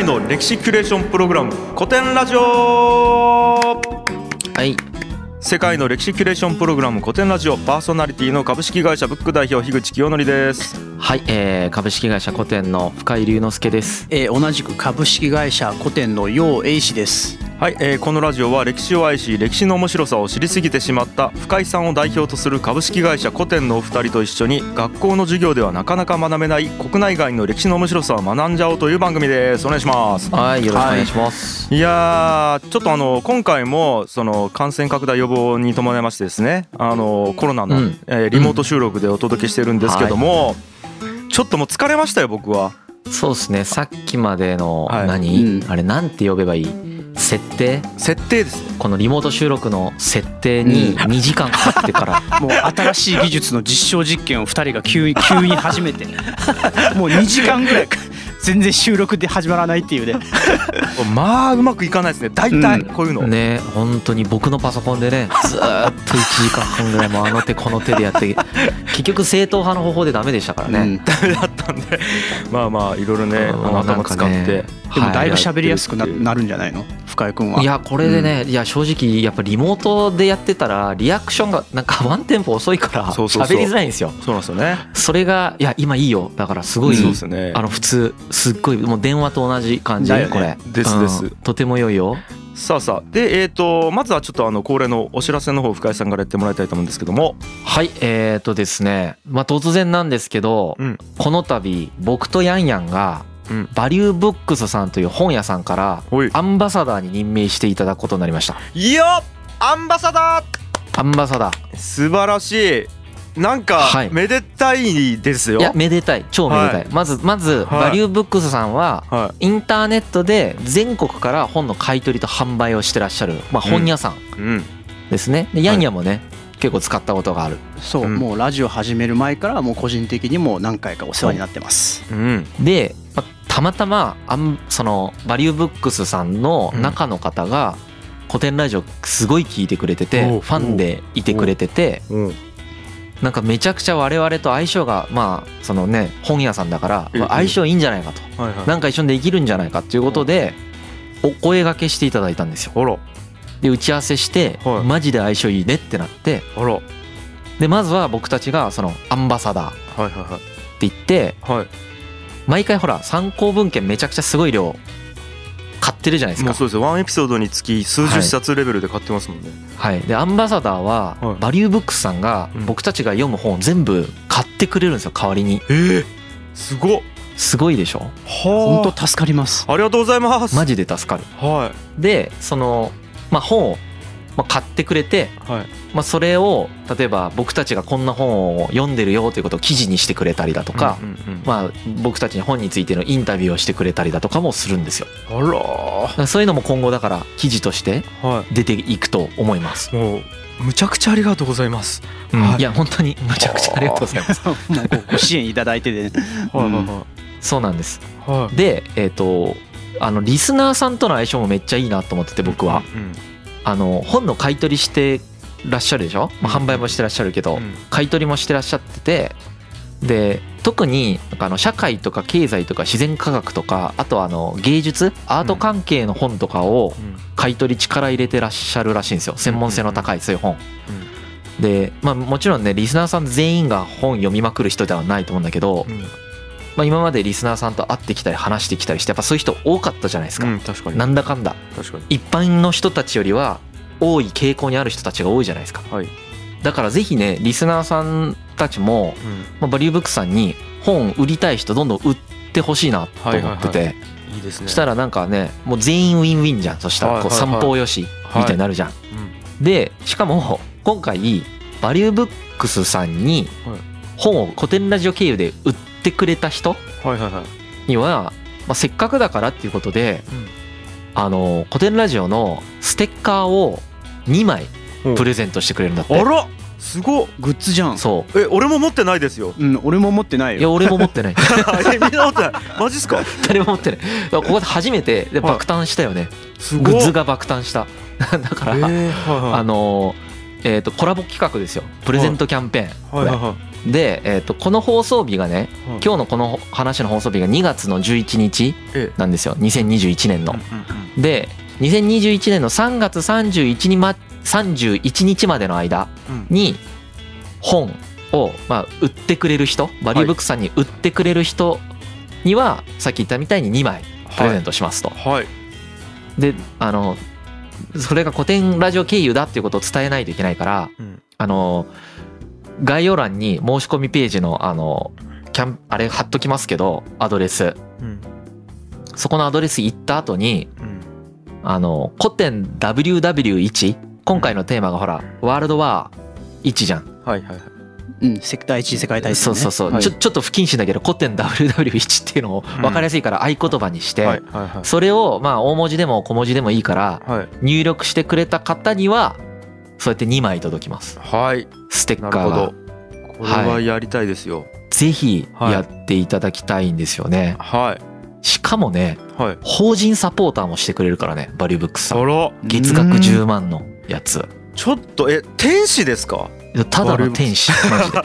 世界の歴史キュレーションプログラム古典ラジオ。はい。世界の歴史キュレーションプログラム古典ラジオパーソナリティの株式会社ブック代表樋口清則です。はい、えー、株式会社古典の深井龍之介です。えー、同じく株式会社古典の楊英氏です。はい、えーこのラジオは歴史を愛し歴史の面白さを知りすぎてしまった深井さんを代表とする株式会社古典のお二人と一緒に学校の授業ではなかなか学べない国内外の歴史の面白さを学んじゃおうという番組です。お願いします。はいよろしくお願いします、い。やーちょっとあの今回もその感染拡大予防に伴いましてですねあのコロナの、うん。えーリモート収録でお届けしてるんですけども、ちょっともう疲れましたよ僕は。そうですね。さっきまでのはい。何、うん。あれなんて呼べばいい？設定？設定ですね。このリモート収録の設定に2時間かかってから。もう新しい技術の実証実験を2人が急に 急に始めて。もう2時間ぐらい全然収録で始まらないっていうね。まあうまくいかないですね。大体こういうの、ね本当に僕のパソコンでねずーっと1時間半ぐらいもうあの手この手でやって結局正統派の方法でダメでしたからね、うん。ダメだったんで。まあまあいろいろね頭使って、でもだいぶはい喋りやすくなるんじゃないの？深井君は。いやこれでね、いや正直やっぱリモートでやってたらリアクションがなんかワンテンポ遅いから喋りづらいんですよ。そうなんですよね。それがいや今いいよ。だからすごい、そうですね。あの普通すっごいもう電話と同じ感じ、ねこれ。ですです。うん。とても良いよ。さあさあでえっ、とまずはちょっとあの恒例のお知らせの方深井さんからやってもらいたいと思うんですけども。はいえー、とですね。まあ突然なんですけど、うん。この度僕とヤンヤンがうんバリューブックスさんという本屋さんからアンバサダーに任命していただくことになりました。いやアンバサダアンバサダー。ー素晴らしい。なんかはい。めでたいですよ、いやめでたい。超めでたい、はい。まずまず、はい。バリューブックスさんははインターネットで全国から本の買い取りと販売をしてらっしゃる、まあ、本屋さん。い、うん、ですね。でヤンヤンもね、結構使ったことがある。そう、うん。もうラジオ始める前からもう個人的にも何回かお世話になってます。うん、で、まあたまたまあんそのバリューブックスさんの中の方が古典ラジオすごい聞いてくれててファンでいてくれててう。ん、なんかめちゃくちゃ我々と相性がまあそのね本屋さんだから相性いいんじゃないかと。なんか一緒にできるんじゃないかっていうことでお声掛けしていただいたんですよ。で打ち合わせしてはい。マジで相性いいねってなって。でまずは僕たちがそのアンバサダーって言ってはい毎回ほら参考文献めちゃくちゃすごい量買ってるじゃないですか。もうそうですよ。ワンエピソードにつき数十冊レベルで買ってますもんね、はい。でアンバサダーははい。バリューブックスさんがうん。僕たちが読む本全部買ってくれるんですよ代わりに。ええすごっ。すごいでしょ？は本当助かります。ありがとうございます。マジで助かる。はでそのまあ本をまあ買ってくれていはい。まあ、それを例えば僕たちがこんな本を読んでるよということを記事にしてくれたりだとか、うんうんうん。まあ、僕たちに本についてのインタビューをしてくれたりだとかもするんですよ。あらそういうのも今後だから記事としては出ていくと思います、いもうむちゃくちゃありがとうございます。うん。はい。いや本当にむちゃくちゃありがとうございます。ごご支援いただいてで、ね、はいはいはそうなんです。いはい。でえっ、とあのリスナーさんとの相性もめっちゃいいなと思ってて僕は。うんあの本の買い取りしてらっしゃるでしょ、まあ、うん。販売もしてらっしゃるけど、うん。買い取りもしてらっしゃっててで特になんかあの社会とか経済とか自然科学とかあとはあの芸術？アート関係の本とかをうん。買い取り力入れてらっしゃるらしいんですよ。専門性の高いそういう本。でまあもちろんねリスナーさん全員が本読みまくる人ではないと思うんだけど、うんまあ、今までリスナーさんと会ってきたり話してきたりしてやっぱそういう人多かったじゃないですか、うん確かに。なんだかんだ。確かに。一般の人たちよりは多い傾向にある人たちが多いじゃないですか。はい。だからぜひねリスナーさんたちもうん。まあ、バリューブックさんに本売りたい人どんどん売ってほしいなと思ってはいはいてい。いですね。したらなんかねもう全員ウィンウィンじゃんそしたらこう三方よしみたいになるじゃん。うん。でしかも今回バリューブックスさんにはい。本を古典ラジオ経由で売ってくれた人はいはいはい。には、まあ、せっかくだからっていうことでうん。あの古典ラジオのステッカーを2枚プレゼントしてくれるんだって。あらすごっ。グッズじゃん。そえ俺も持ってないですよ。うん俺も持ってないうよ。いや俺も持ってない。えみんな持ってない。マジっすか？誰も持ってない。ここで初めてではい。爆誕したよね。すごっ。グッズが爆誕した。だから、えーはいはい。あのーえー、とコラボ企画ですよ。プレゼントキャンペーン、はいはいはいで、えー、とこの放送日がねはい今日のこの話の放送日が2月の11日えなんですよ。2021年の。うん。うんで2021年の3月31日ま31日までの間うん。に本をまあ売ってくれる人バリューブックさんに売ってくれる人にはさっき言ったみたいに2枚プレゼントしますと。はい。であのそれが古典ラジオ経由だっていうことを伝えないといけないからうん。あの概要欄に申し込みページのあのキャンあれ貼っときますけどアドレス。うん。そこのアドレス行った後にうん。あの古典 WW1 今回のテーマがほらワールドワー1じゃん。はいはいはい。うん世第一次世界大戦ね。そうそうそう、はい。ちょちょっと不謹慎だけど古典 WW1 っていうのを分かりやすいから合言葉にして、それをまあ大文字でも小文字でもいいからはい。入力してくれた方にはそうやって2枚届きます。はい。ステッなるほど。カーがこれはやりたいですよ。ぜひはい。やっていただきたいんですよね、はい。しかもねはい。法人サポーターもしてくれるからねバリューブックさん。あら。月額10万のやつ。ちょっとえ天使ですか？ただの天使。マジで。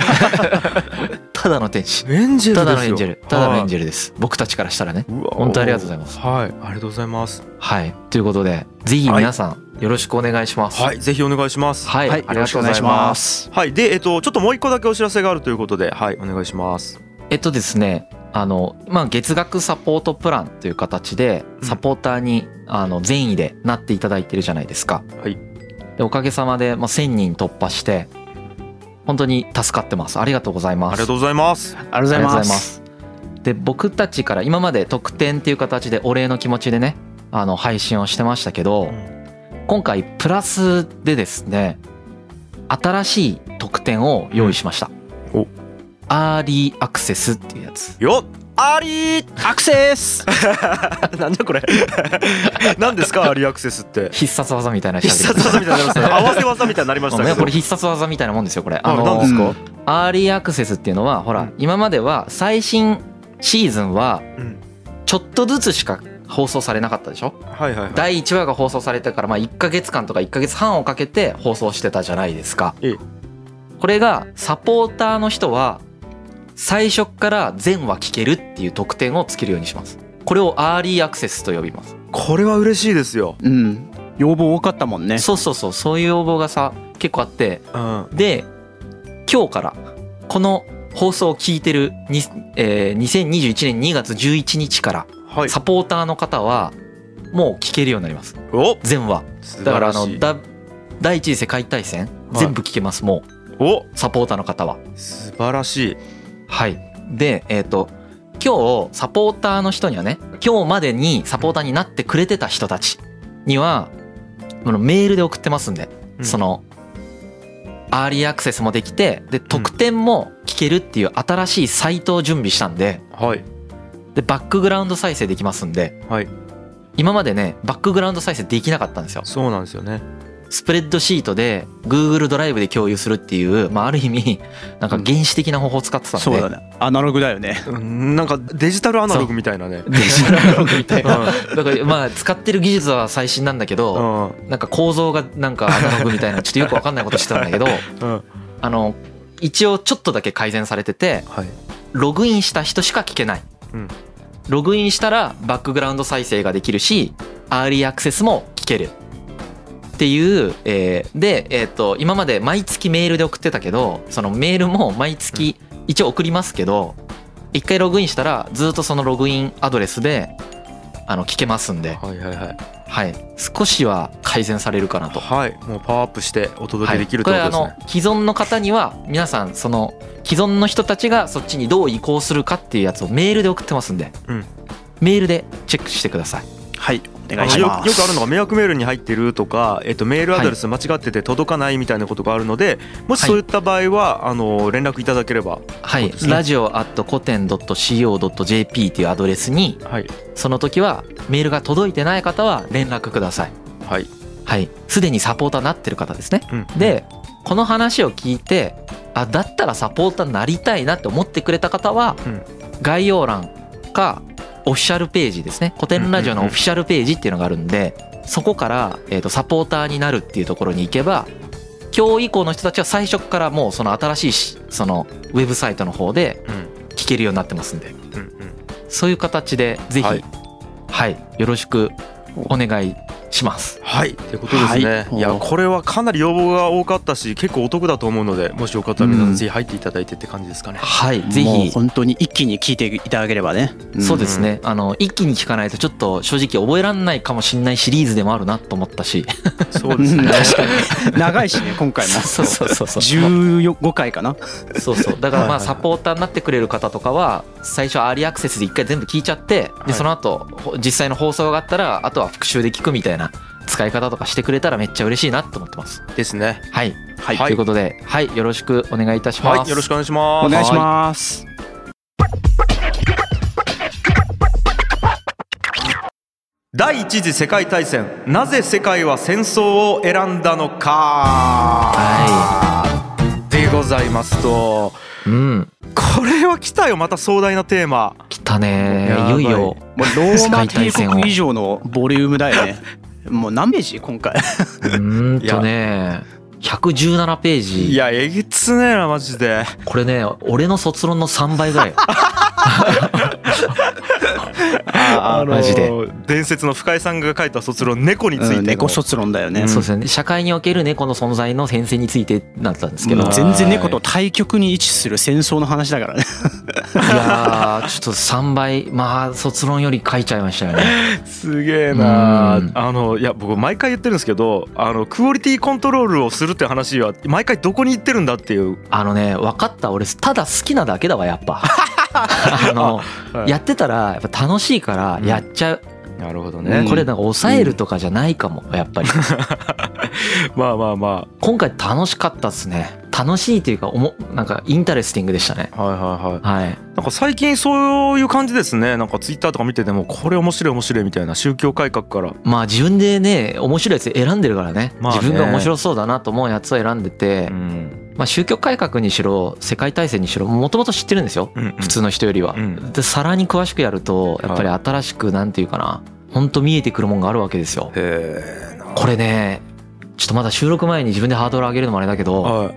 ただの天使。エンジェルですよ。ただのエンジェル。ただのエンジェェルです。僕たちからしたらね。ル本当にありがとうございます。はい。ありがとうございます。はい。ということでぜひ皆さんよろしくお願いします。はいぜひお願いします。はい、はいありがとうございよろしくお願いしまます。すはいでえっとちょっともう一個だけお知らせがあるということではいお願いします。えっとですねあのまあ月額サポートプランという形でうん。サポーターにあの善意でなっていただいてるじゃないですか。はい。でおかげさまで、まあ、1000人突破して本当に助かってます。ありがとうございます。ありがとうございます。ありがとうございます。で僕たちから今まで特典っていう形でお礼の気持ちでねあの配信をしてましたけど、今回プラスでですね新しい特典を用意しました、うん。お。アーリーアクセスっていうやつ。よっ。アリーアクセスなんだこれ。何ですかアリーアクセスって。必殺技みたいな必殺技みたいになりますね合わせ技みたいになりましたけど。これ必殺技みたいなもんですよこれ。ああの何ですか？アーリーアクセスっていうのはほら、うん。今までは最新シーズンはうん。ちょっとずつしか放送されなかったでしょ？はいはいはい。第1話が放送されてからまあ1ヶ月間とか1ヶ月半をかけて放送してたじゃないですか。ええ。これがサポーターの人は最初から全話聞けるっていう特典をつけるようにします。これをアーリーアクセスと呼びます。これは嬉しいですよ。うん。要望多かったもんね。そうそうそう。そういう要望がさ結構あって。うん。で今日からこの放送を聞いてるに、えー2021年2月11日からはい。サポーターの方はもう聞けるようになります。お！全話。素だからあのだ第一次世界大戦全部聞けますもう。お！サポーターの方は。素晴らしい。はい。でえっ、と今日サポーターの人にはね今日までにサポーターになってくれてた人たちにはこのメールで送ってますんで、うん。そのアーリーアクセスもできてで特典も聞けるっていう新しいサイトを準備したんではいでバックグラウンド再生できますんではい。今までねバックグラウンド再生できなかったんですよ。そうなんですよね。スプレッドシートで Google ドライブで共有するっていう、まあ、ある意味なんか原始的な方法を使ってたんで、そうだね。アナログだよね。うんなんかデジタルアナログみたいなね。デジタルアナログみたいな。うだからまあ使ってる技術は最新なんだけど、ん。なんか構造がなんかアナログみたいなちょっとよくわかんないことしてたんだけど うん。あの一応ちょっとだけ改善されててはい。ログインした人しか聞けない、うんログインしたらバックグラウンド再生ができるしアーリーアクセスも聞ける。っていう、えーで、えー、と今まで毎月メールで送ってたけどそのメールも毎月一応送りますけど一回ログインしたらずっとそのログインアドレスであの聞けますんで、はいはいはい。はい、少しは改善されるかなと。はい。もうパワーアップしてお届けできるってはい、ことですね。これあの既存の方には皆さんその既存の人たちがそっちにどう移行するかっていうやつをメールで送ってますんで、うん。メールでチェックしてください。はい願いします。のよよくあるのが迷惑メールに入ってるとか、えっと、メールアドレス間違ってて届かないみたいなことがあるのでもしそういった場合は、あの連絡いただければ。はい、そうですね。ラジオ at 古典 .co.jp っていうアドレスにはい。その時はメールが届いてない方は連絡ください。はい、はい、すでにサポーターになってる方ですね。うん、でこの話を聞いてあだったらサポーターになりたいなって思ってくれた方は、うん。概要欄かオフィシャルページですね。古典ラジオのオフィシャルページっていうのがあるんでそこから、えー、とサポーターになるっていうところに行けば今日以降の人たちは最初からもうその新しいしそのウェブサイトの方でうん。聞けるようになってますんで。うんうん。そういう形でぜひははいい、よろしくお願いします。はい。ということですね、はい。い、やこれはかなり要望が多かったし結構お得だと思うのでもしよかったら皆さうん。んぜひ入っていただいてって感じですかね、はい。ぜひ。本当に一気に聞いていただければね、ん。そうですね。あの一気に聞かないとちょっと正直覚えらんないかもしんないシリーズでもあるなと思ったし。そうですね。うん。確かに。長いしね今回も。そうそうそうそう。15回かな。そうそう。だからまあサポーターになってくれる方とかは最初アーリーアクセスで一回全部聞いちゃってはい。でその後ほ実際の放送があったらあとは復習で聞くみたいな使い方とかしてくれたらめっちゃ嬉しいなと思ってます。ですね。はい。はい。ということではい。よろしくお願いいたします。はい。よろしくお願いします。お願いします第一次世界大戦。なぜ世界は戦争を選んだのか。はでございますと。いうん。これは来たよ。また壮大なテーマ。来たねい。いよいよ。もうローマ帝世界大戦を。国以上のボリュームだよね もう何ページ今回？うーんとね117ペーいジやえげつねえなマジで。これね俺の卒論の3倍ぐらい あマジで。伝説の深井さんが書いた卒論猫について。の、うん猫卒論だよね、うん。そうですね。社会における猫の存在の先生についてなったんですけど、全然猫と対極に位置する戦争の話だからね。いやーちょっと3倍。まあ卒論より書いちゃいましたよね。すげえなうん。あのいや僕毎回言ってるんですけどあのクオリティコントロールをするって話は毎回どこに行ってるんだっていう、あのね分かった。俺ただ好きなだけだわやっぱ あのはい。やってたらやっぱ楽しいからやっちゃう、なるほどうん。ね、これなんか抑えるとかじゃないかもやっぱり。まあまあま今回楽しかったっすね。楽しいというかおもなんか interesting でしたね。あはいはいはい。はい。なんか最近そういう感じですね。なんかツイッターとか見ててもこれ面白い面白いみたいな宗教改革から。まあ自分でね面白いやつ選んでるからね,、まあね。自分が面白そうだなと思うやつを選んでて、うんまあ、宗教改革にしろ世界大戦にしろもともと知ってるんですようんうん。普通の人よりは。うん。でさらに詳しくやるとやっぱり新しくなんていうかな本当見えてくるもんがあるわけですよ。へえなこれねちょっとまだ収録前に自分でハードル上げるのもあれだけどはい。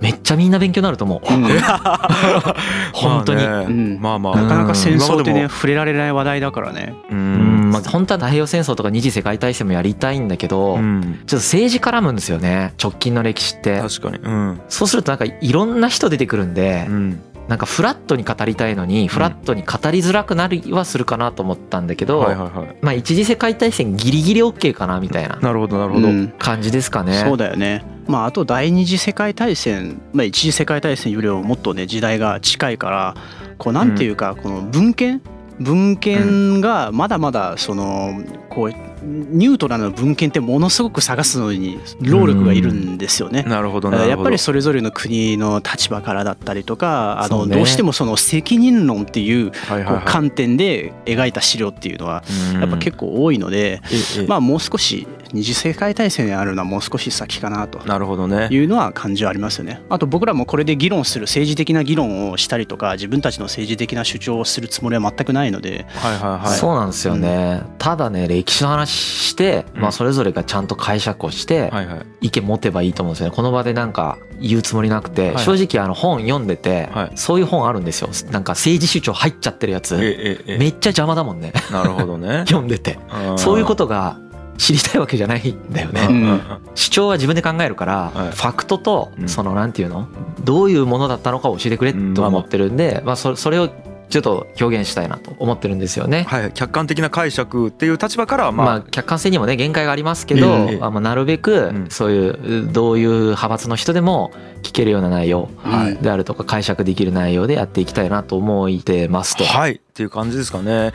めっちゃみんな勉強になると思う。うん。本当に。まあねうん。まあまあ。なかなか戦争ってね触れられない話題だからね。ううんんまあ本当は太平洋戦争とか二次世界大戦もやりたいんだけど、うん。ちょっと政治絡むんですよね直近の歴史って。確かに。うん。そうするとなんかいろんな人出てくるんで、うん。なんかフラットに語りたいのにフラットに語りづらくなりはするかなと思ったんだけど、はいはいはい。まあ一次世界大戦ギリギリ OK かなみたいななるほどなるほど。うん感じですかね。そうだよね。まああと第二次世界大戦、まあ、一次世界大戦よりももっとね時代が近いからこうなんていうかこの文献文献がまだまだそのこうニュートラルな文献ってものすごく探すのに労力がいるんですよね。なるほどやっぱりそれぞれの国の立場からだったりとかあのどうしてもその責任論っていう観点で描いた資料っていうのはやっぱ結構多いので、構まあもう少し二次世界大戦にあるのはもう少し先かなと。なるほどね。いうのは感じはありますよね。あと僕らもこれで議論する政治的な議論をしたりとか自分たちの政治的な主張をするつもりは全くないので、はいはいはい。そうなんですよね、ただね歴史の話して、うん。まあ、それぞれがちゃんと解釈をして意見持てばいいと思うんですよね。この場でなんか言うつもりなくて、はい正直あの本読んでて、はい。そういう本あるんですよ。なんか政治主張入っちゃってるやつ。えええ。めっちゃ邪魔だもんね。なるほどね。読んでて。そういうこととが知りたいわけじゃないんだよね、うん。主張は自分で考えるから、はい。ファクトとうん。そのなんていうの？どういうものだったのかを教えてくれと思ってるんで、まあ、そそれをちょっと表現したいなと思ってるんですよね。はい。客観的な解釈っていう立場からまあ。まあ客観性にもね限界がありますけど、ええあまあなるべくうん。そういうどういう派閥の人でも聞けるような内容はい。であるとか解釈できる内容でやっていきたいなと思ってますと。はい。っていう感じですかね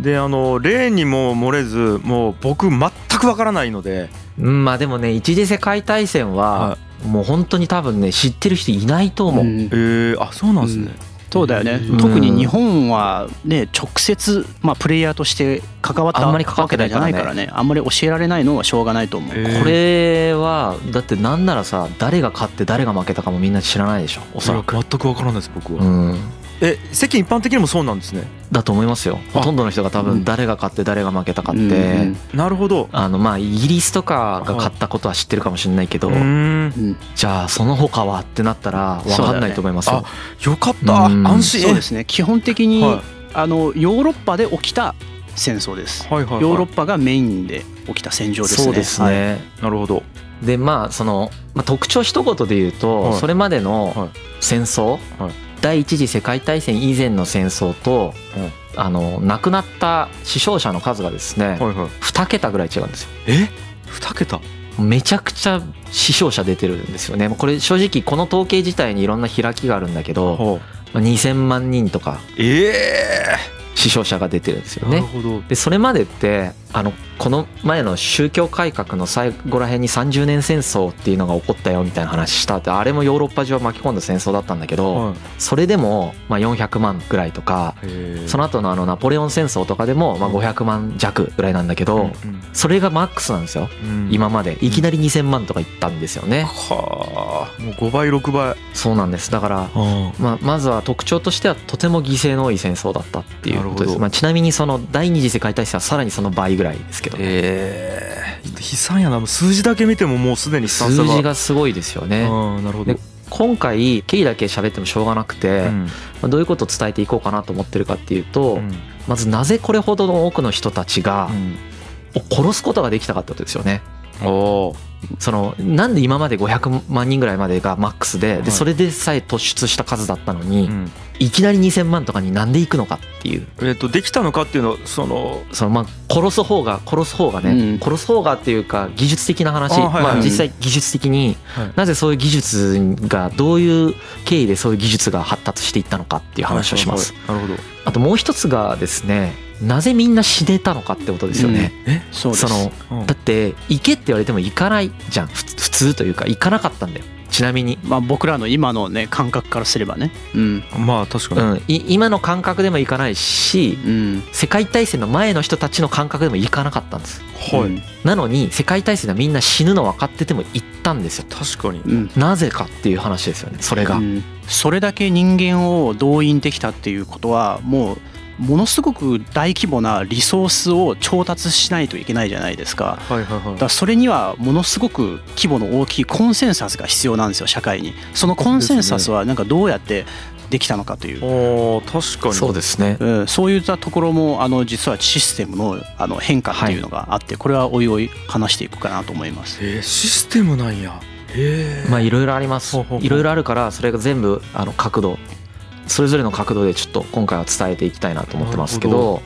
であの例にも漏れずもう僕全くわからないので。うんまあでもね一次世界大戦ははもう本当に多分ね知ってる人いないと思う。うん。えー、あそうなんですね、そうだよね、うん。特に日本はね直接、まあ、プレイヤーとして関わったあんまり関わってないからね。わけじゃないからね。あんまり教えられないのはしょうがないと思う。えー。これはだってなんならさ誰が勝って誰が負けたかもみんな知らないでしょおそらく。全くわからないです僕は、うん、え世間一般的にもそうなんですね。だと思いますよ。ほとんどの人が多うん。分誰が勝って誰が負けたかっうんてなるほど。あのまあイギリスとかが勝ったことは知ってるかもしれないけどじゃあその他はってなったら分かんないと思いますよ。よかった。うん。安心。そうですね。基本的に、はあのヨーロッパで起きた戦争です。はいはいはい。ヨーロッパがメインで起きた戦場ですね。そうですはい。ね。なるほど。でまあその、まあ、特徴一言で言うと、はい。それまではい。の戦争、はい第一次世界大戦以前の戦争と、うん。あの亡くなった死傷者の数がですね、はいはい。2桁ぐらい違うんですよ。え？二桁？めちゃくちゃ死傷者出てるんですよね。これ正直この統計自体にいろんな開きがあるんだけどはまあ2000万人とか。ええ死傷者が出てるんですよね。でそれまでってあのこの前の宗教改革の最後ら辺に30年戦争っていうのが起こったよみたいな話したってあれもヨーロッパ中を巻き込んだ戦争だったんだけどはそれでもまあ400万ぐらいとかその後のあのナポレオン戦争とかでもまあ500万弱ぐらいなんだけどそれがマックスなんですよ。うん。今まで。いきなり2000万とかいったんですよねはあもう5倍6倍。そうなんです。だからまあ、まずは特徴としてはとても犠牲の多い戦争だったっていうことです、なるほど。まあ、ちなみにその第二次世界大戦はさらにその倍ぐらいですけど。ええ悲惨やな。もう数字だけ見てももうすでに悲惨さ数字がすごいですよね。うんなるほど。で今回経緯だけ喋ってもしょうがなくて、うん。まあどういうことを伝えていこうかなと思ってるかっていうと、うん。まずなぜこれほどの多くの人たちがうん。を殺すことができたかってことですよね。おー。そのなんで今まで500万人ぐらいまでがマックスではい。でそれでさえ突出した数だったのにうん。いきなり2000万とかになんでいくのかっていう。えっとできたのかっていうのはそのそのまあ殺す方が殺す方がね、うん。殺す方がっていうか技術的な話。あはいはいまあ、実際技術的にはい。なぜそういう技術がどういう経緯でそういう技術が発達していったのかっていう話をします。なるほあともう一つがですねなぜみんな死ねたのかってことですよね。そうです。そのどうん。だって行けって言われても行かないじゃん。ふ普通というか行かなかったんだよ。ちなみに。まあ僕らの今のね感覚からすればね。うん。まあ確かに。うん、い今の感覚でも行かないしうん。世界大戦の前の人たちの感覚でも行かなかったんです。はい。うんなのに世界大戦ではみんな死ぬの分かってても行ったんですよ。確かに。うん。なぜかっていう話ですよね。それが、うん。それだけ人間を動員できたっていうことはもうものすごく大規模なリソースを調達しないといけないじゃないですか。はいはいはいだからそれにはものすごく規模の大きいコンセンサスが必要なんですよ社会に。そのコンセンサスはなんかどうやってできたのかという。確かにそうですねうん、そういったところもあの実はシステムのあの変化っていうのがあって、これはおいおい話していくかなと思います。えーシステムなんやへえまあいろいろありますほうほうほういろいろあるからそれが全部あの角度それぞれの角度でちょっと今回は伝えていきたいなと思ってますけど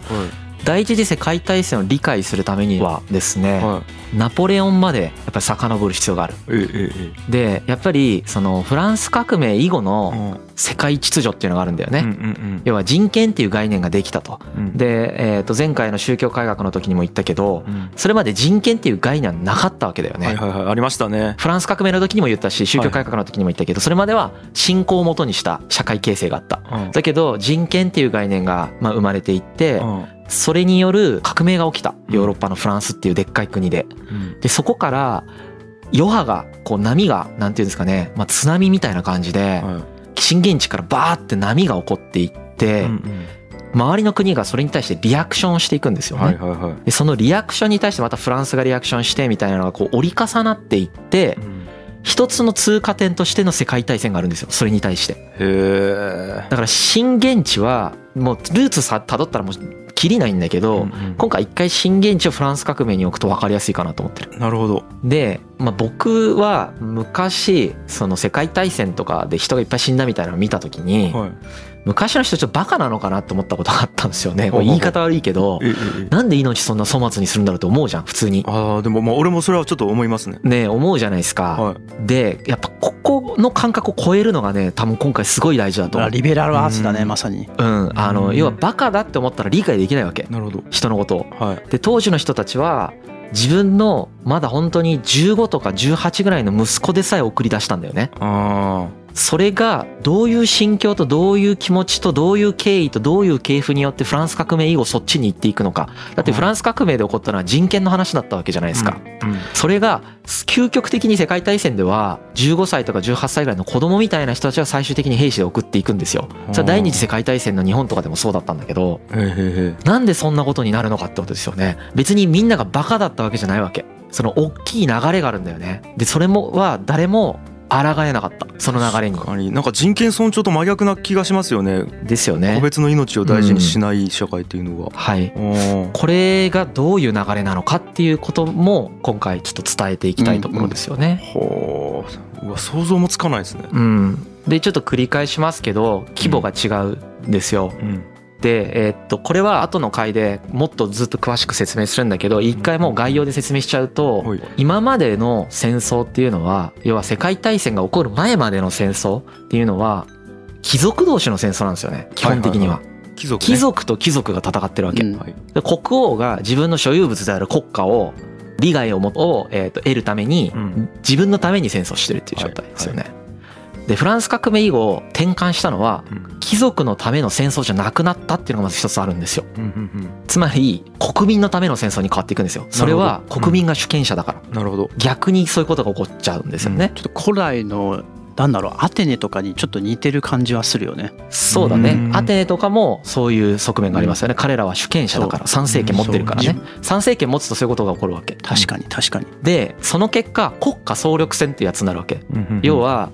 第一次世界大戦を理解するためにはですね、はい。はいナポレオンまでやっぱり遡る必要がある。えええでやっぱりそのフランス革命以後えの世界秩序っていうのがあるんだよね、うんうん要は人権っていう概念ができたと。うん。うんで、えー、と前回の宗教改革の時にも言ったけどうん。それまで人権っていう概念はなかったわけだよね、はいはいはい。ありましたね。フランス革命の時にも言ったし宗教改革の時にも言ったけどそれまでは信仰をもとにした社会形成があった。うん。だけど人権っていう概念がまあ生まれていってうん。それによる革命が起きた。ヨーロッパのフランスっていうでっかい国で。うん。でそこから余波がこう波がなんていうんですかね、まあ、津波みたいな感じでは震源地からバーって波が起こっていって周りの国がそれに対してリアクションをしていくんですよね。でそのリアクションに対してまたフランスがリアクションしてみたいなのがこう折り重なっていってうん一つの通過点としての世界大戦があるんですよそれに対して。へえだから震源地はもうルーツさたどったらもうきりないんだけど、今回一回震源地をフランス革命に置くと分かりやすいかなと思ってる。なるほどで、まあ、僕は昔その世界大戦とかで人がいっぱい死んだみたいなのを見た時にはい昔の人ちょっとバカなのかなって思ったことがあったんですよね。言い方悪いけどなんで命そんな粗末にするんだろうって思うじゃん普通に。ああでもまあ俺もそれはちょっと思いますねねえ思うじゃないですか。はいでやっぱここの感覚を超えるのがね多分今回すごい大事だと思う。リベラルアーツだねうんまさに。うん、あうんの要はバカだって思ったら理解できないわけなるほど人のことを。はいで当時の人たちは自分のまだ本当に15とか18ぐらいの息子でさえ送り出したんだよね。あそれがどういう心境とどういう気持ちとどういう経緯とどういう系譜によってフランス革命以後そっちに行っていくのか。だってフランス革命で起こったのは人権の話だったわけじゃないですか、うん。それが究極的に世界大戦では15歳とか18歳ぐらいの子供みたいな人たちは最終的に兵士で送っていくんですよ。それは第二次世界大戦の日本とかでもそうだったんだけど。なんでそんなことになるのかってことですよね。別にみんながバカだったわけじゃないわけ。その大きい流れがあるんだよね。でそれもは誰も抗えなかった。その流れに。なんか人権尊重と真逆な気がしますよね。個ですよね。別の命を大事にしない社会っていうのが、はい。うん。これがどういう流れなのかっていうことも今回ちょっと伝えていきたいところですよね。ほう。うわ想像もつかないですね。うん、でちょっと繰り返しますけど規模が違うんですよ。うんで、えーっとこれは後の回でもっとずっと詳しく説明するんだけど一回もう概要で説明しちゃうとはい。今までの戦争っていうのは要は世界大戦が起こる前までの戦争っていうのは貴族同士の戦争なんですよね基本的には。貴族、ね、貴族と貴族が戦ってるわけ。うん。国王が自分の所有物である国家を利害をもを、えー、と得るためにうん。自分のために戦争してるっていう状態ですよね。でフランス革命以後転換したのはうん貴族のための戦争じゃなくなったっていうのがまず一つあるんですよ。つまり国民のための戦争に変わっていくんですよ。それは国民が主権者だからうんなるほど逆にそういうことが起こっちゃうんですよね。ちょっと古来のなんだろうアテネとかにちょっと似てる感じはするよね。そうだねうんアテネとかもそういう側面がありますよね。彼らは主権者だから参政権持ってるからね。参政権持つとそういうことが起こるわけ。確かに確かに。でその結果国家総力戦っていうやつになるわけ。要は、は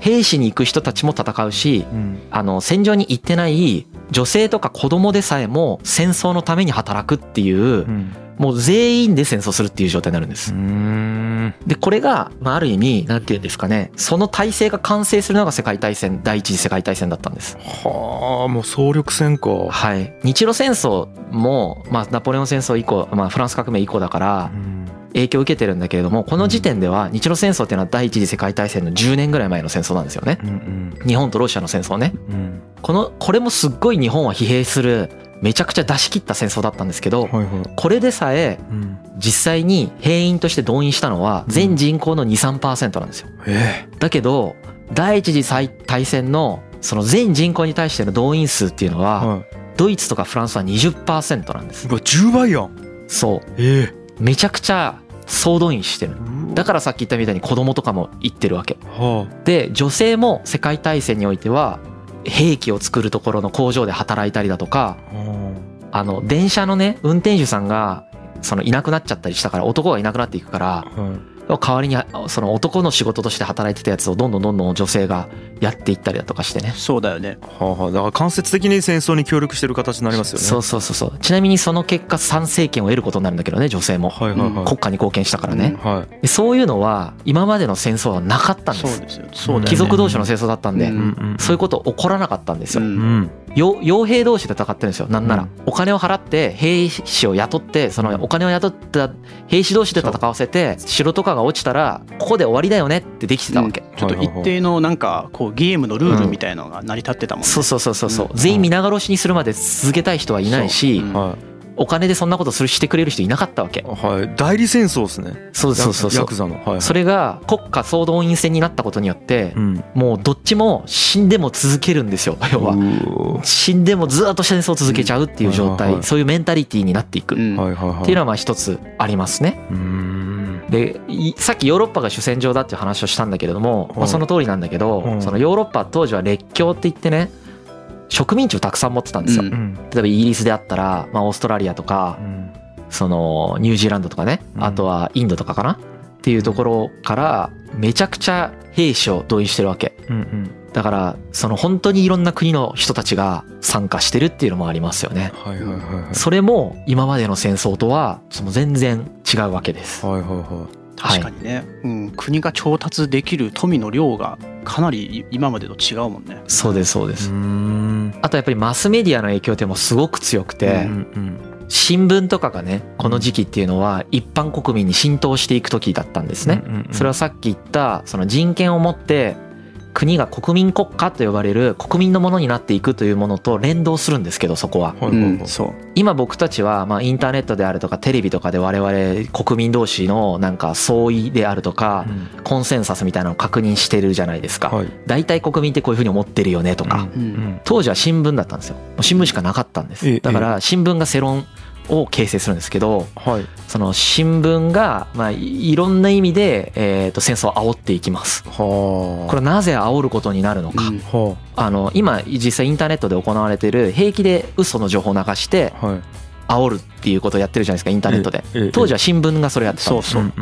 兵士に行く人たちも戦うしうん。あの戦場に行ってない女性とか子供でさえも戦争のために働くっていううんもう全員で戦争するっていう状態になるんです。う。ん。でこれがまあある意味なんていうんですかね。その体制が完成するのが世界大戦第一次世界大戦だったんです。はあもう総力戦か。はい、日露戦争も、まあ、ナポレオン戦争以降、まあ、フランス革命以降だからうん。影響を受けてるんだけれどもこの時点では日露戦争っていうのは第一次世界大戦の10年ぐらい前の戦争なんですよね。うん。日本とロシアの戦争ね。うん。このこれもすっごい日本は疲弊するめちゃくちゃ出し切った戦争だったんですけどこれでさえうん。実際に兵員として動員したのは全人口の23%なんですよ。えだけど第一次大戦のその全人口に対しての動員数っていうのえははドイツとかフランスは20%なんです。いうわ10倍やん。そう。えめちゃくちゃ総動員してる。えだからさっき言ったみたいに子供とかも行ってるわけ。はで女性も世界大戦においては兵器を作るところの工場で働いたりだとかあの電車のね運転手さんがそのいなくなっちゃったりしたから男がいなくなっていくからうん。代わりにその男の仕事として働いてたやつをどんどんどんどん女性がやっていったりだとかしてね。そうだよね。はあはあ。だから間接的に戦争に協力してる形になりますよね。そうそうそうそう。ちなみにその結果参政権を得ることになるんだけどね女性も。はいはいはい。国家に貢献したからね。はい。でそういうのは今までの戦争はなかったんです。そうですよ。そうね。貴族同士の戦争だったんで、うん。うんそういうこと起こらなかったんですよ、うん。傭兵同士で戦ってるんですよ。なんなら、うん。お金を払って兵士を雇ってそのお金を雇った兵士同士で戦わせて城とかが落ちたらここで終わりだよねってできてたわけ、ちょっと一定のなんかこうゲームのルールみたいなのが成り立ってたもんね。そうそうそうそう。そう。うん全員皆殺しにするまで続けたい人はいないし、そううん。はお金でそんなことするしてくれる人いなかったわけ。いはい。代理戦争ですね。そうそうそうそう。ヤクザの。はいそれが国家総動員戦になったことによってうん。もうどっちも死んでも続けるんですよ。要は。う死んでもずっと戦争を続けちゃうっていう状うんはいはいはい。態そういうメンタリティーになっていく。っうん。はいはいはい。ていうのはまあ一つありますね。うーんでいさっきヨーロッパが主戦場だっていう話をしたんだけれども、まあ、はいその通りなんだけど、うん。そのヨーロッパ当時は列強って言ってね植民地をたくさん持ってたんですよ。うん。うん例えばイギリスであったら、まあ、オーストラリアとかうん。そのニュージーランドとかねうん。あとはインドとかかなっていうところからめちゃくちゃ兵士を動員してるわけ。うんだからその本当にいろんな国の人たちが参加してるっていうのもありますよね。はいはいはいはいそれも今までの戦争とはその全然違うわけです。はいはいは確かにね、うん、国が調達できる富の量がかなり今までと違うもんね。そうですそうです。いうあとやっぱりマスメディアの影響ってもすごく強くて、うんうん新聞とかがねこの時期っていうのは一般国民に浸透していく時だったんですね。うんうんうんそれはさっき言ったその人権を持って国が国民国家と呼ばれる国民のものになっていくというものと連動するんですけどそこは。うん今僕たちはまあインターネットであるとかテレビとかで我々国民同士のなんか相違であるとかうん。コンセンサスみたいなのを確認してるじゃないですか。はい。大体国民ってこういうふうに思ってるよねとか。うん。うん。当時は新聞だったんですよ。もう新聞しかなかったんでええ。すだから新聞が世論を形成するんですけどはい。その新聞がまあいいろんな意味でえーと戦争を煽っていきます。はあ。これはなぜ煽ることになるのか。うんはあ。の今実際インターネットで行われている平気で嘘の情報を流してあはい。煽るっていうことをやってるじゃないですかインターネットで。ええ当時は新聞がそれやってたんですそう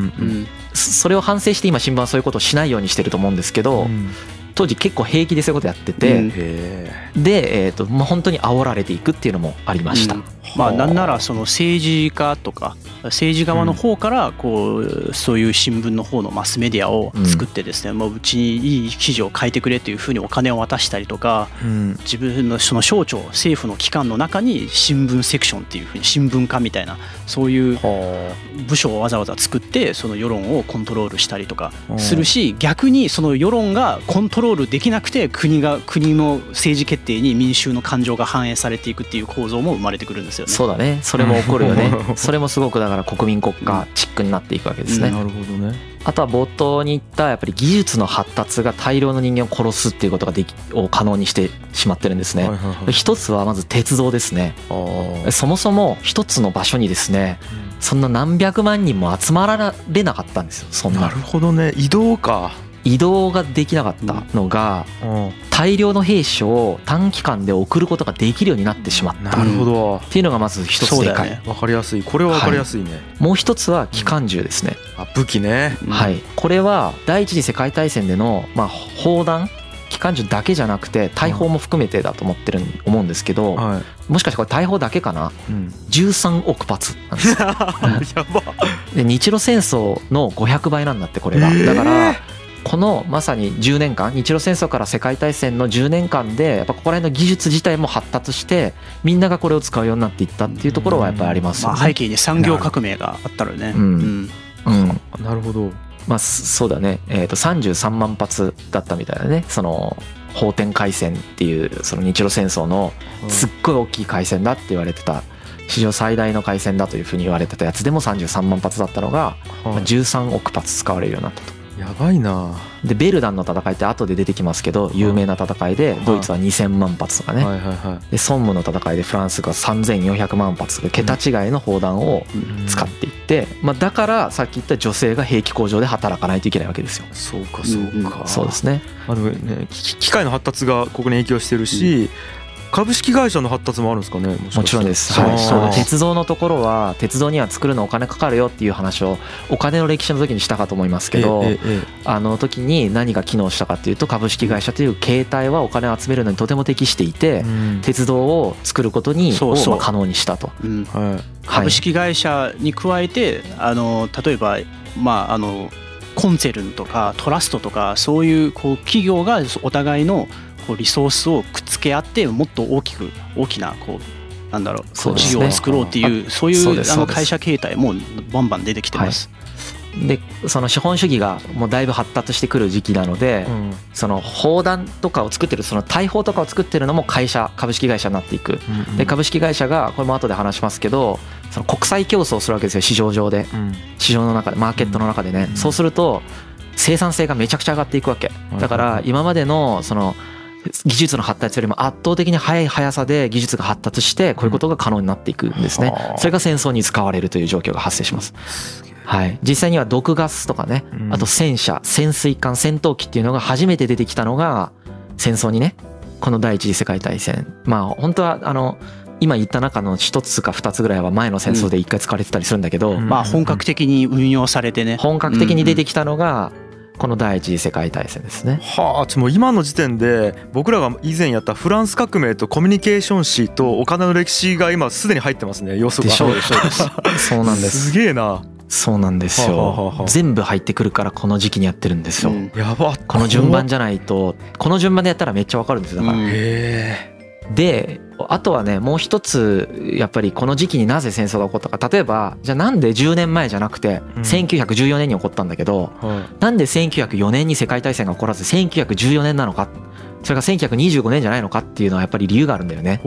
それを反省して今新聞はそういうことをしないようにしてると思うんですけどうん。当時結構平気でそういうことやってうてでえーとまあ本当に煽られていくっていうのもありました。うんまあなんならその政治家とか政治側の方からこうそういう新聞の方のマスメディアを作ってですね、もううちにいい記事を書いてくれっていうふうにお金を渡したりとかえうん。自分のその省庁政府の機関の中に新聞セクションっていうふうに新聞課みたいなそういうは部署をわざわざ作ってその世論をコントロールしたりとかうん。するし逆にその世論がコントロールできなくて国が国の政治決定に民衆の感情が反映されていくっていう構造も生まれてくるんですよね。そうだね。それも起こるよね。それもすごくだから国民国家チックになっていくわけですね。あなるほどね。あとは冒頭に言ったやっぱり技術の発達が大量の人間を殺すっていうことができを可能にしてしまってるんですね。はいはいはい。一つはまず鉄道ですね。そもそも一つの場所にですねそんな何百万人も集まられなかったんですよそんな。なるほどね。移動か移動ができなかったのがうん。大量の兵士を短期間で送ることができるようになってしまった。っなるほど。ていうのがまず一つでかい、そうだよね。わかりやすい。これはわかりやすいね。もう一つは機関銃ですね、あ武器ね。うん。はい。これは第一次世界大戦でのまあ砲弾？機関銃だけじゃなくて大砲も含めてだと思ってる思うんですけどはもしかしてこれ大砲だけかな？いうん。13億発。なんですよやばで日露戦争の500倍なんだってこれが。えー。だからこのまさに10年間日露戦争から世界大戦の10年間でやっぱここら辺の技術自体も発達してみんながこれを使うようになっていったっていうところはやっぱりありますよまあ、背ね。景に産業革命があったらね。うん。うん。なるほど。まあそそうだね、えー、と33万発だったみたいだね。その法天海戦っていうその日露戦争のすっごい大きい海戦だって言われてた。史上最大の海戦だというふうに言われてたやつでも33万発だったのがまあはい13億発使われるようになったと。やばいな。でベルダンの戦いって後で出てきますけど有名な戦いでドイツは2,000万発とかね。はいはいはい。でソンムの戦いでフランスが3,400万発とか桁違いの砲弾をうん使っていって、まあ、だからさっき言った女性が兵器工場で働かないといけないわけですよ。そうかそうか。そうですね。あのね機機械の発達がここに影響してるし株式会社の発達もあるんですかねもしかして。もちろんです、はい、そう。です鉄道のところは鉄道には作るのお金かかるよっていう話をお金の歴史の時にしたかと思いますけど、えええあの時に何が機能したかっていうと株式会社という形態はお金を集めるのにとても適していてえうん。鉄道を作ることにをまあ可能にしたと。うん。はい。株式会社に加えてあの例えばまああのコンツェルンとかトラストとかそういうこう企業がお互いのこうリソースをくっつけ合ってもっと大きく大きなこうなんだろうそう事業を作ろうっていうそういそううあの会社形態もバンバン出てきてます。でその資本主義がもうだいぶ発達してくる時期なので、うん。その砲弾とかを作ってるその大砲とかを作ってるのも会社株式会社になっていく。で株式会社がこれも後で話しますけどその国際競争をするわけですよ市場上で。うん。市場の中でマーケットの中でね、うん。そうすると生産性がめちゃくちゃ上がっていくわけ。だから今までのその技術の発達よりも圧倒的に速い速さで技術が発達してこういうことが可能になっていくんですね。はあ。それが戦争に使われるという状況が発生します。はい。実際には毒ガスとかねうん。あと戦車潜水艦戦闘機っていうのが初めて出てきたのが戦争にねこの第一次世界大戦。まあ本当はあの今言った中の一つか二つぐらいは前の戦争で一回使われてたりするんだけど、うん。まあ本格的に運用されてね。本格的に出てきたのがこの第一次世界大戦ですね。はあもう今の時点で僕らが以前やったフランス革命とコミュニケーション史とお金の歴史が今すでに入ってますね要素がでしょうそうです。そうなんです。すげえなそうなんですはあはあはあ。よ全部入ってくるからこの時期にやってるんですよ。うんやばこの順番じゃないとこの順番でやったらめっちゃわかるんですよだから。うんへえであとはねもう一つやっぱりこの時期になぜ戦争が起こったか例えばじゃあなんで10年前じゃなくてうん1914年に起こったんだけどはなんで1904年に世界大戦が起こらず1914年なのかそれが1925年じゃないのかっていうのはやっぱり理由があるんだよね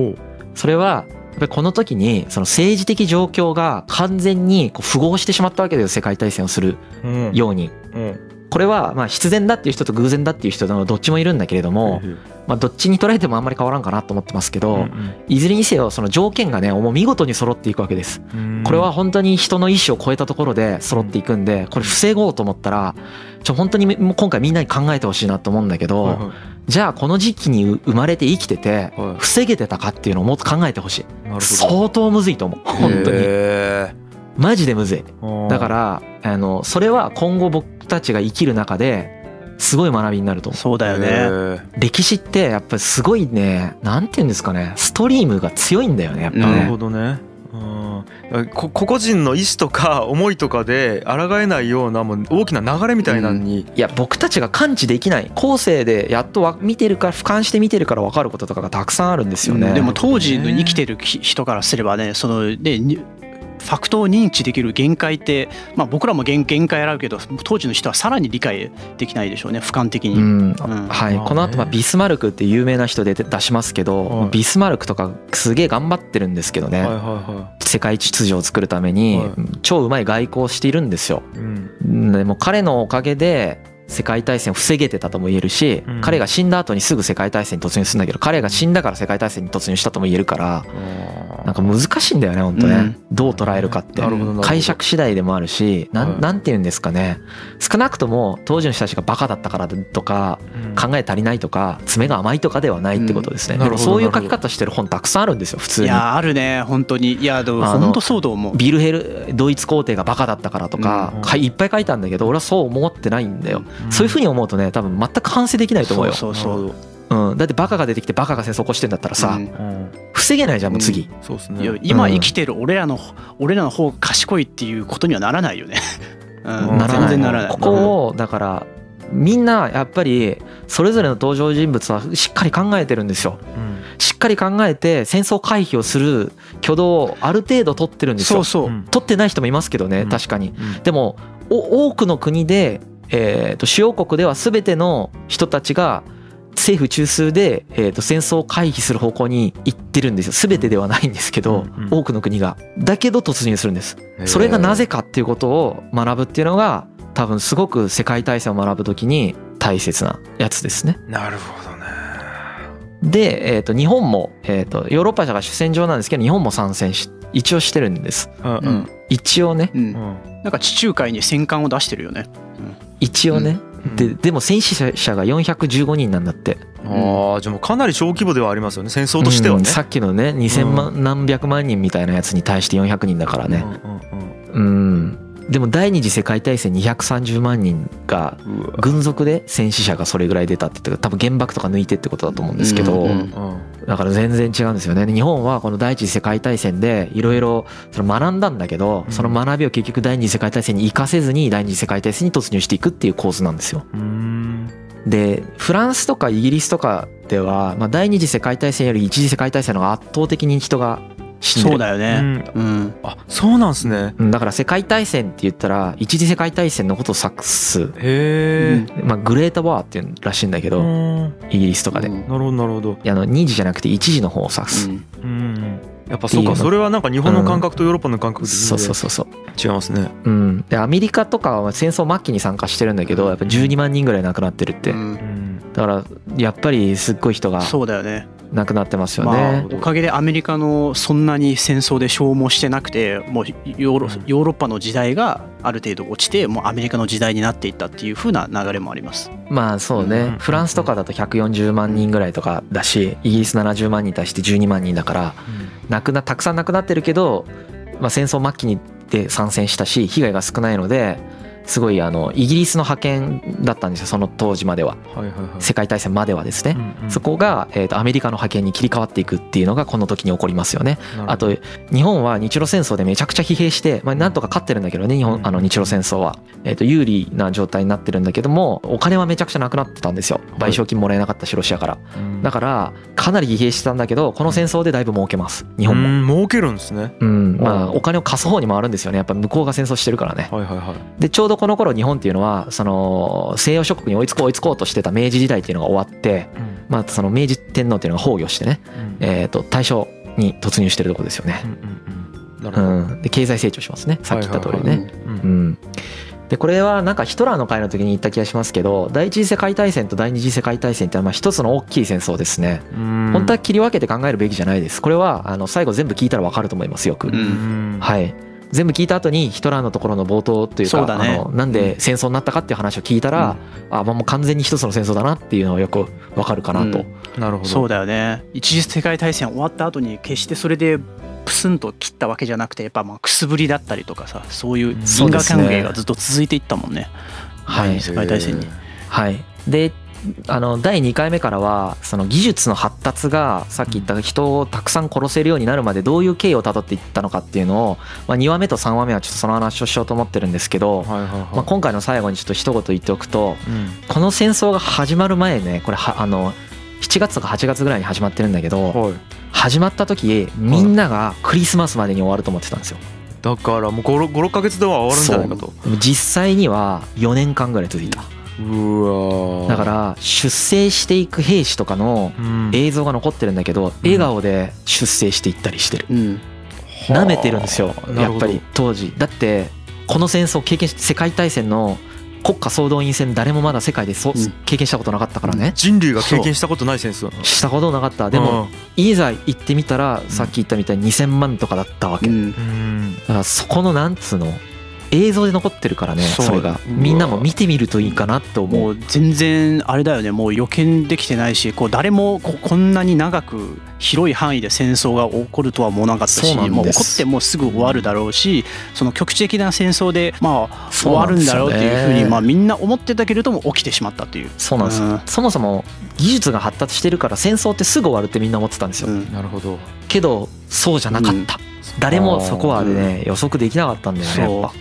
それはやっぱりこの時にその政治的状況が完全にこう符合してしまったわけです世界大戦をするう。うん。ように。うん。これはまあ必然だっていう人と偶然だっていう人のどっちもいるんだけれども、まあ、どっちに捉えてもあんまり変わらんかなと思ってますけど、いずれにせよその条件がねもう見事に揃っていくわけです。うん。これは本当に人の意思を超えたところで揃っていくんでこれ防ごうと思ったらちょ本当にもう今回みんなに考えてほしいなと思うんだけど、はいはい。じゃあこの時期に生まれて生きててはい。防げてたかっていうのをもっと考えてほしい。なるほど。相当むずいと思う。本当に。へマジでむずい。ー。だからあのそれは今後僕たちが生きる中ですごい学びになると思う。そうだよね。歴史ってやっぱりすごいねなんて言うんですかねストリームが強いんだよねやっぱなるねほどね。うん、こ個々人の意思とか思いとかで抗えないようなもう大きな流れみたいなのに、いや僕たちが感知できない。後世でやっとわ見てるから俯瞰して見てるから分かることとかがたくさんあるんですよね、うん。でも当時の生きてる人からすればねそのでにファクトを認知できる限界って、まあ、僕らも限限界あるけど当時の人はさらに理解できないでしょうね俯瞰的に。うん。うん。はい、この後まあビスマルクって有名な人で出しますけど、はい。ビスマルクとかすげえ頑張ってるんですけどね、はいはいは世界秩序を作るためにはい。超うまい外交をしているんですよ。い。うん。でもう彼のおかげで世界大戦を防げてたとも言えるし、うん。彼が死んだ後にすぐ世界大戦に突入するんだけど彼が死んだから世界大戦に突入したとも言えるからなんか難しいんだよね本当ね、うん。どう捉えるかって。解釈次第でもあるしなはい。んなんて言うんですかね。少なくとも当時の人たちがバカだったからとかうん。考え足りないとか爪が甘いとかではないってことですね、うん。でもそういう書き方してる本たくさんあるんですよ普通に。いやあるね。本当に。いやでも本当そうと思う。ビルヘルドイツ皇帝がバカだったからとか、うんかいっぱい書いたんだけど俺はそう思ってないんだよ、そういうふうに思うとね多分全く反省できないと思うよ。そうそうそう。うん、だってバカが出てきてバカが戦争起こしてんだったらさ、うん。うん防げないじゃんもう次、そうですいやね。うん。今生きてる俺らの俺らの方が賢いっていうことにはならないよね。うん。うん。ならない。全然ならない。ここをだからみんなやっぱりそれぞれの登場人物はしっかり考えてるんですよ。うん。しっかり考えて戦争回避をする挙動をある程度取ってるんですよ。そうそう。うん。取ってない人もいますけどねうん。確かに。うん。でもお多くの国で、えー、と主要国では全ての人たちが政府中枢で、えー、と戦争を回避する方向に行ってるんですよ。全てではないんですけど、うんうん。多くの国が。だけど突入するんです。それがなぜかっていうことを学ぶっていうのが多分すごく世界大戦を学ぶときに大切なやつですね。なるほどね。で、えー、と日本も、えー、とヨーロッパが主戦場なんですけど日本も参戦し一応してるんです。うんううん。ん一応ね。うん。うん。なんか地中海に戦艦を出してるよね。一応ね。うんででも戦死者が415人なんだって。ああじゃあもうかなり小規模ではありますよね戦争としてはね。うんさっきのね2,000万、何百万人みたいなやつに対して400人だからね。うんうん。でも第二次世界大戦230万人が軍属で戦死者がそれぐらい出たって言って多分原爆とか抜いてってことだと思うんですけど、だから全然違うんですよね。日本はこの第一次世界大戦でいろいろその学んだんだけどうん。その学びを結局第二次世界大戦に生かせずに第二次世界大戦に突入していくっていう構図なんですよ。うん。でフランスとかイギリスとかでは、まあ、第二次世界大戦より一次世界大戦の方が圧倒的に人がそうだよね。うん。うん。あそうなんですね。うん。だから世界大戦って言ったら一次世界大戦のことを指す、へえ。まあ、グレートワーっていうらしいんだけど、うん。イギリスとかで、うん。なるほどなるほど。あの二次じゃなくて一次の方を指す、うん。うん。やっぱそうかそれはなんか日本の感覚とヨーロッパの感覚で。そうそうそうそう。違いますね。うん、でアメリカとかは戦争末期に参加してるんだけどやっぱ12万人ぐらい亡くなってるって、うんうん。だからやっぱりすっごい人がそうだよね。亡くなってますよまあね。おかげでアメリカのそんなに戦争で消耗してなくてもうヨーロうんヨーロッパの時代がある程度落ちてもうアメリカの時代になっていったっていう風な流れもあります。まあそうね、うんフランスとかだと140万人ぐらいとかだしイギリス70万人に対して12万人だから亡くなたくさん亡くなってるけど、まあ、戦争末期にで参戦したし被害が少ないのですごいあのイギリスの覇権だったんですよその当時までは。世界大戦まではですね、うんうん。そこが、えー、とアメリカの覇権に切り替わっていくっていうのがこの時に起こりますよね。あと日本は日露戦争でめちゃくちゃ疲弊して、まあ、なんとか勝ってるんだけどね日本あの日露戦争は、えー、と有利な状態になってるんだけどもお金はめちゃくちゃなくなってたんですよ。賠償金もらえなかったしロシアから。うん。だからかなり疲弊してたんだけどこの戦争でだいぶ儲けます。日本も。うん儲けるんですね。うん。まあ、うんお金を貸す方に回るんですよね。やっぱ向こうが戦争してるからね。はいはいはい。でちょうどこの頃日本っていうのはその西洋諸国に追いつこう追いつこうとしてた明治時代っていうのが終わって、まあ、その明治天皇っていうのが崩御してね、うん。えー、と大正に突入してるとこですよね。う。んで経済成長しますね。さっき言った通りね。うん。でこれはなんかヒトラーの会の時に言った気がしますけど第一次世界大戦と第二次世界大戦ってのはまあ一つの大きい戦争ですね。うん。本当は切り分けて考えるべきじゃないです。これはあの最後全部聞いたら分かると思いますよく。はい、全部聞いた後にヒトラーのところの冒頭というかそうだね。あのなんで戦争になったかっていう話を聞いたら、あまあもう完全に一つの戦争だなっていうのはよくわかるかなと、うん。なるほど。そうだよね。一次世界大戦終わった後に決してそれでプスンと切ったわけじゃなくてやっぱまあくすぶりだったりとかさそういう因果関係がずっと続いていったもんね。はい第二次世界大戦に。はい、であの第2回目からはその技術の発達がさっき言った人をたくさん殺せるようになるまでどういう経緯をたどっていったのかっていうのを、まあ、2話目と3話目はちょっとその話をしようと思ってるんですけど、まあ、今回の最後にちょっと一言言っておくとうん。この戦争が始まる前ねこれはあの7月とか8月ぐらいに始まってるんだけどはい。始まった時みんながクリスマスまでに終わると思ってたんですよ。だからもう56ヶ月では終わるんじゃないかと。実際には4年間ぐらい続いたうわー。だから出征していく兵士とかのうん。映像が残ってるんだけど笑顔で出征していったりしてる。うん。舐めてるんですよやっぱり当時。だってこの戦争を経験し世界大戦の国家総動員戦誰もまだ世界でそううん。経験したことなかったからね。人類が経験したことないセンスだなしたことなかった。でもいざ行ってみたらさっき言ったみたいに2000万とかだったわけ。だうん。うん。からそこのなんつうの映像で残ってるからねそれが。みんなも見てみるといいかなって思う。もう全然あれだよね。もう予見できてないしこう誰もここんなに長く広い範囲で戦争が起こるとは思わなかったしもう起こってもすぐ終わるだろうしその局地的な戦争でまあ終そうわるんだろうっていうふうにまあみんな思ってたけれども起きてしまったという。そうなんです。よ、うん。そもそも技術が発達してるから戦争ってすぐ終わるってみんな思ってたんですよ、うん。なるほど。けどそうじゃなかった、誰もそこはね予測できなかったんだよねやっぱ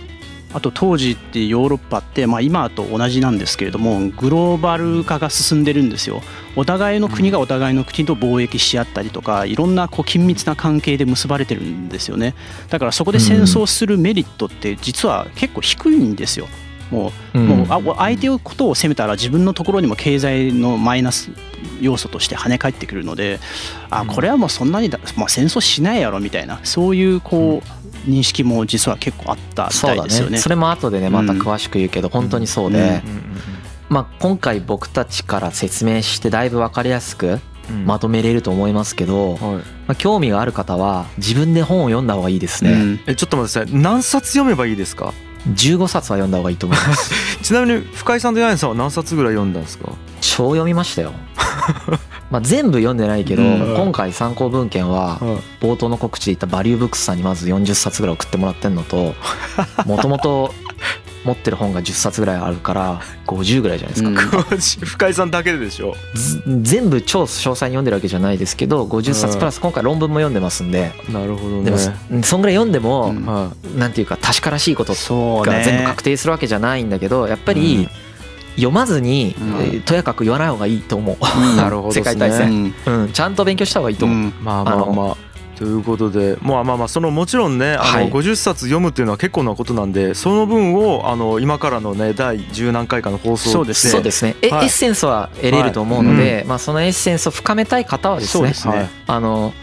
あと当時ってヨーロッパって、まあ、今と同じなんですけれどもグローバル化が進んでるんですよ。お互いの国がお互いの国と貿易し合ったりとかいろんなこう緊密な関係で結ばれてるんですよね。だからそこで戦争するメリットって実は結構低いんですよ。もううん。もうあ相手のことを責めたら自分のところにも経済のマイナス要素として跳ね返ってくるのであこれはもうそんなにだ、まあ、戦争しないやろみたいなそういうこう認識も実は結構あったみそうだたいですよね。ね。それも後でねまた詳しく言うけど本当にそうで、うん。うんうんまあ、今回僕たちから説明してだいぶ分かりやすくうん。まとめれると思いますけど、まはい。あ、興味がある方は自分で本を読んだ方がいいですね、うん。えちょっと待ってください。何冊読めばいいですか？15冊は読んだ方がいいと思います。ちなみに深井さんと柳井さんは何冊ぐらい読んだんですか？超読みましたよ。まあ全部読んでないけど、うん。今回参考文献は冒頭の告知で言ったバリューブックスさんにまず40冊ぐらい送ってもらってんのともともと持ってる本が10冊ぐらいあるから50ぐらいじゃないですか、うん。深井さんだけででしょ？ず全部超詳細に読んでるわけじゃないですけど50冊プラス今回論文も読んでますんで。なるほどでもねそんぐらい読んでも、うん。はなんていうか確からしいことそうね。が全部確定するわけじゃないんだけどやっぱり読まずに、うん。えーとやかく言わない方がいいと思う、うん。なるほどですね。世界大戦、うん。うん、ちゃんと勉強した方がいいと思う、うん。まあまあまあ。ということで。まあまあまあそのもちろんねあのはい。50冊読むっていうのは結構なことなんでその分をあの今からのね第10何回かの放送そうですね。そうですね。え、はい。エッセンスは得れると思うので、まあ、そのエッセンスを深めたい方はですねそうですね。はい。あの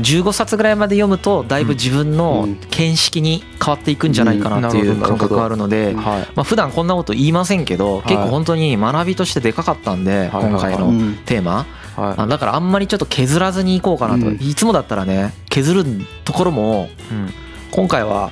15冊ぐらいまで読むとだいぶ自分のうん。見識に変わっていくんじゃないかなっていう感覚があるので、まあ普段こんなこと言いませんけど結構本当に学びとしてでかかったんではい。今回のうん。テーマ。はあだからあんまりちょっと削らずにいこうかなと。うん。いつもだったらね削るところも今回は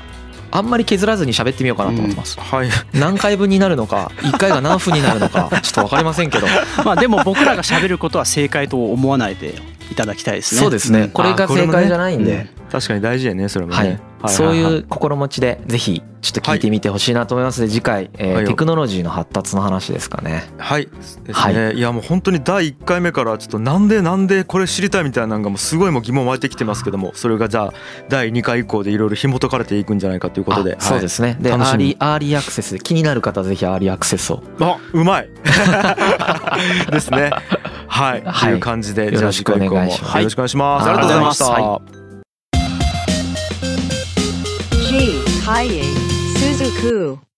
あんまり削らずに喋ってみようかなと思ってます。はい。何回分になるのか1回が何分になるのか ちょっと分かりませんけど。まあでも僕らが喋ることは正解と思わないでいただきたいですね。そうですね。んこれが正解じゃないんで確かに大事やねそれもね、はい。はいそういう心持ちでぜひちょっと聞いてみてほしいなと思います。ので次回、えーはい。よテクノロジーの発達の話ですかね。はい。ですね、、はい。やもう本当に第1回目からちょっとなんでなんでこれ知りたいみたいなのがもうすごいもう疑問湧いてきてますけどもそれがじゃあ第2回以降でいろいろ紐解かれていくんじゃないかということで。あそうですすね。でア楽しみ。ーリーアーリーアクセス。気になる方はぜひアーリーアクセスを。あうまい。ですね。はい、はい。という感じでよろしくお願いします。よろしくお願いします、はいありがとうございました、Kaye Suzuku.